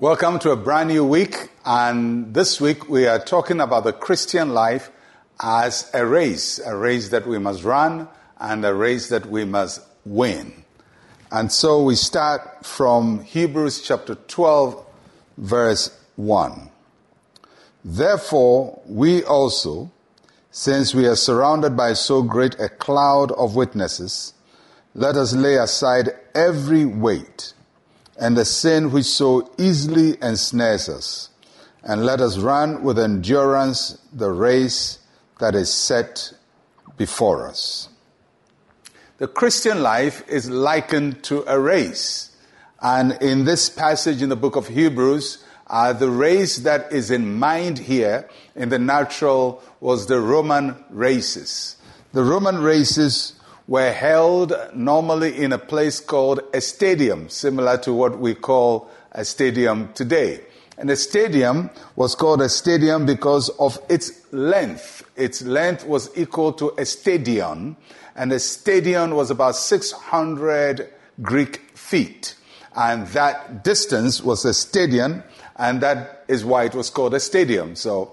Welcome to a brand new week, and this week we are talking about the Christian life as a race, a race that we must run and a race that we must win. And so we start from Hebrews chapter 12, verse 1. Therefore, we also, since we are surrounded by so great a cloud of witnesses, let us lay aside every weight and the sin which so easily ensnares us. And let us run with endurance the race that is set before us. The Christian life is likened to a race. And in this passage in the book of Hebrews, uh, the race that is in mind here in the natural was the Roman races. The Roman races were held normally in a place called a stadium, similar to what we call a stadium today. And the stadium was called a stadium because of its length. Its length was equal to a stadion, and a stadion was about 600 Greek feet. And that distance was a stadion, and that is why it was called a stadium. So,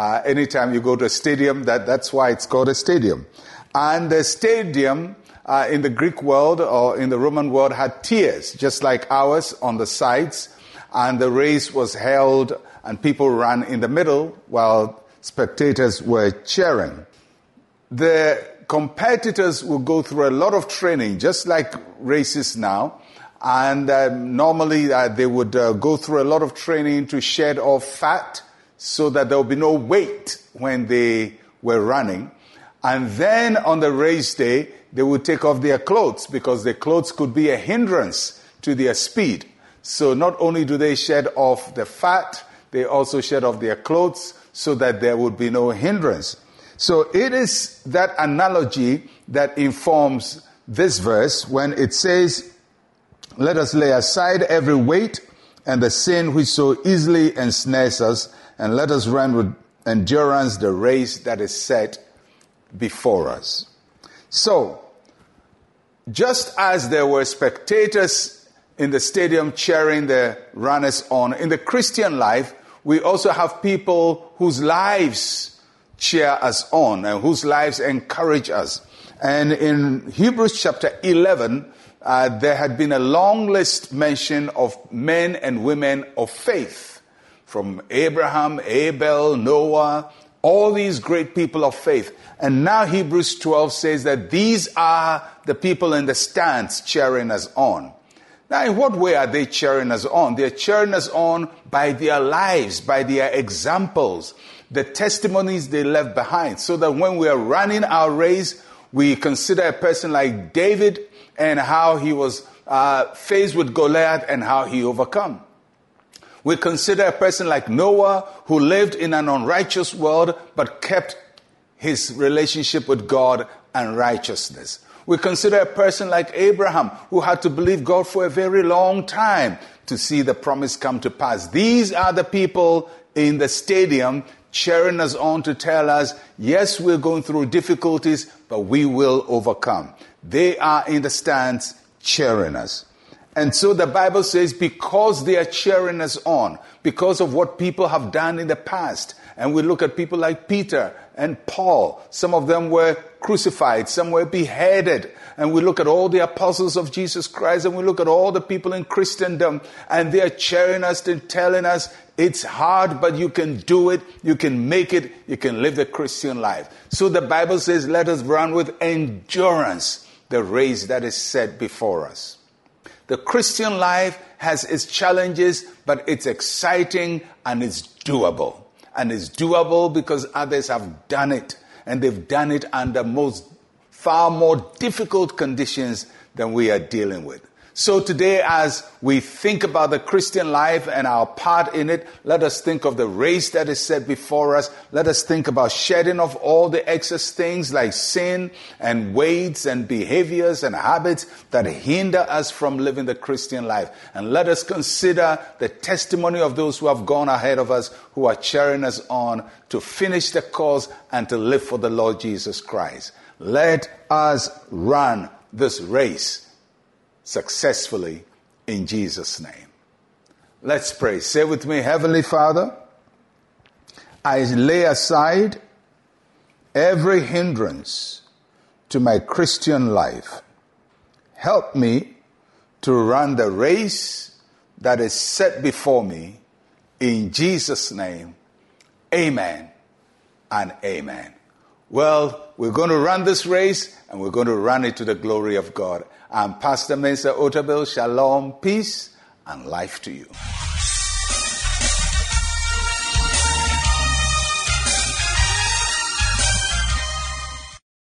uh, anytime you go to a stadium, that, that's why it's called a stadium. And the stadium uh, in the Greek world or in the Roman world had tiers, just like ours on the sides. And the race was held and people ran in the middle while spectators were cheering. The competitors will go through a lot of training, just like races now. And uh, normally uh, they would uh, go through a lot of training to shed off fat so that there will be no weight when they were running. And then on the race day, they would take off their clothes because their clothes could be a hindrance to their speed. So not only do they shed off the fat, they also shed off their clothes so that there would be no hindrance. So it is that analogy that informs this verse when it says, Let us lay aside every weight and the sin which so easily ensnares us, and let us run with endurance the race that is set before us. So, just as there were spectators in the stadium cheering the runners on, in the Christian life, we also have people whose lives cheer us on and whose lives encourage us. And in Hebrews chapter 11, uh, there had been a long list mention of men and women of faith from Abraham, Abel, Noah, all these great people of faith. And now Hebrews 12 says that these are the people in the stands cheering us on. Now, in what way are they cheering us on? They're cheering us on by their lives, by their examples, the testimonies they left behind, so that when we are running our race, we consider a person like David and how he was uh, faced with Goliath and how he overcome. We consider a person like Noah who lived in an unrighteous world but kept his relationship with God and righteousness. We consider a person like Abraham who had to believe God for a very long time to see the promise come to pass. These are the people in the stadium cheering us on to tell us, yes, we're going through difficulties, but we will overcome. They are in the stands cheering us. And so the Bible says, because they are cheering us on, because of what people have done in the past, and we look at people like Peter and Paul, some of them were crucified, some were beheaded, and we look at all the apostles of Jesus Christ, and we look at all the people in Christendom, and they are cheering us and telling us, it's hard, but you can do it, you can make it, you can live the Christian life. So the Bible says, let us run with endurance the race that is set before us. The Christian life has its challenges, but it's exciting and it's doable. And it's doable because others have done it, and they've done it under most far more difficult conditions than we are dealing with. So today, as we think about the Christian life and our part in it, let us think of the race that is set before us. Let us think about shedding off all the excess things like sin and weights and behaviors and habits that hinder us from living the Christian life. And let us consider the testimony of those who have gone ahead of us, who are cheering us on to finish the course and to live for the Lord Jesus Christ. Let us run this race successfully in Jesus' name. Let's pray. Say with me, Heavenly Father, I lay aside every hindrance to my Christian life. Help me to run the race that is set before me. In Jesus' name, amen and amen. Well, we're going to run this race and we're going to run it to the glory of God. I'm Pastor Mensa Otabil. Shalom, peace, and life to you.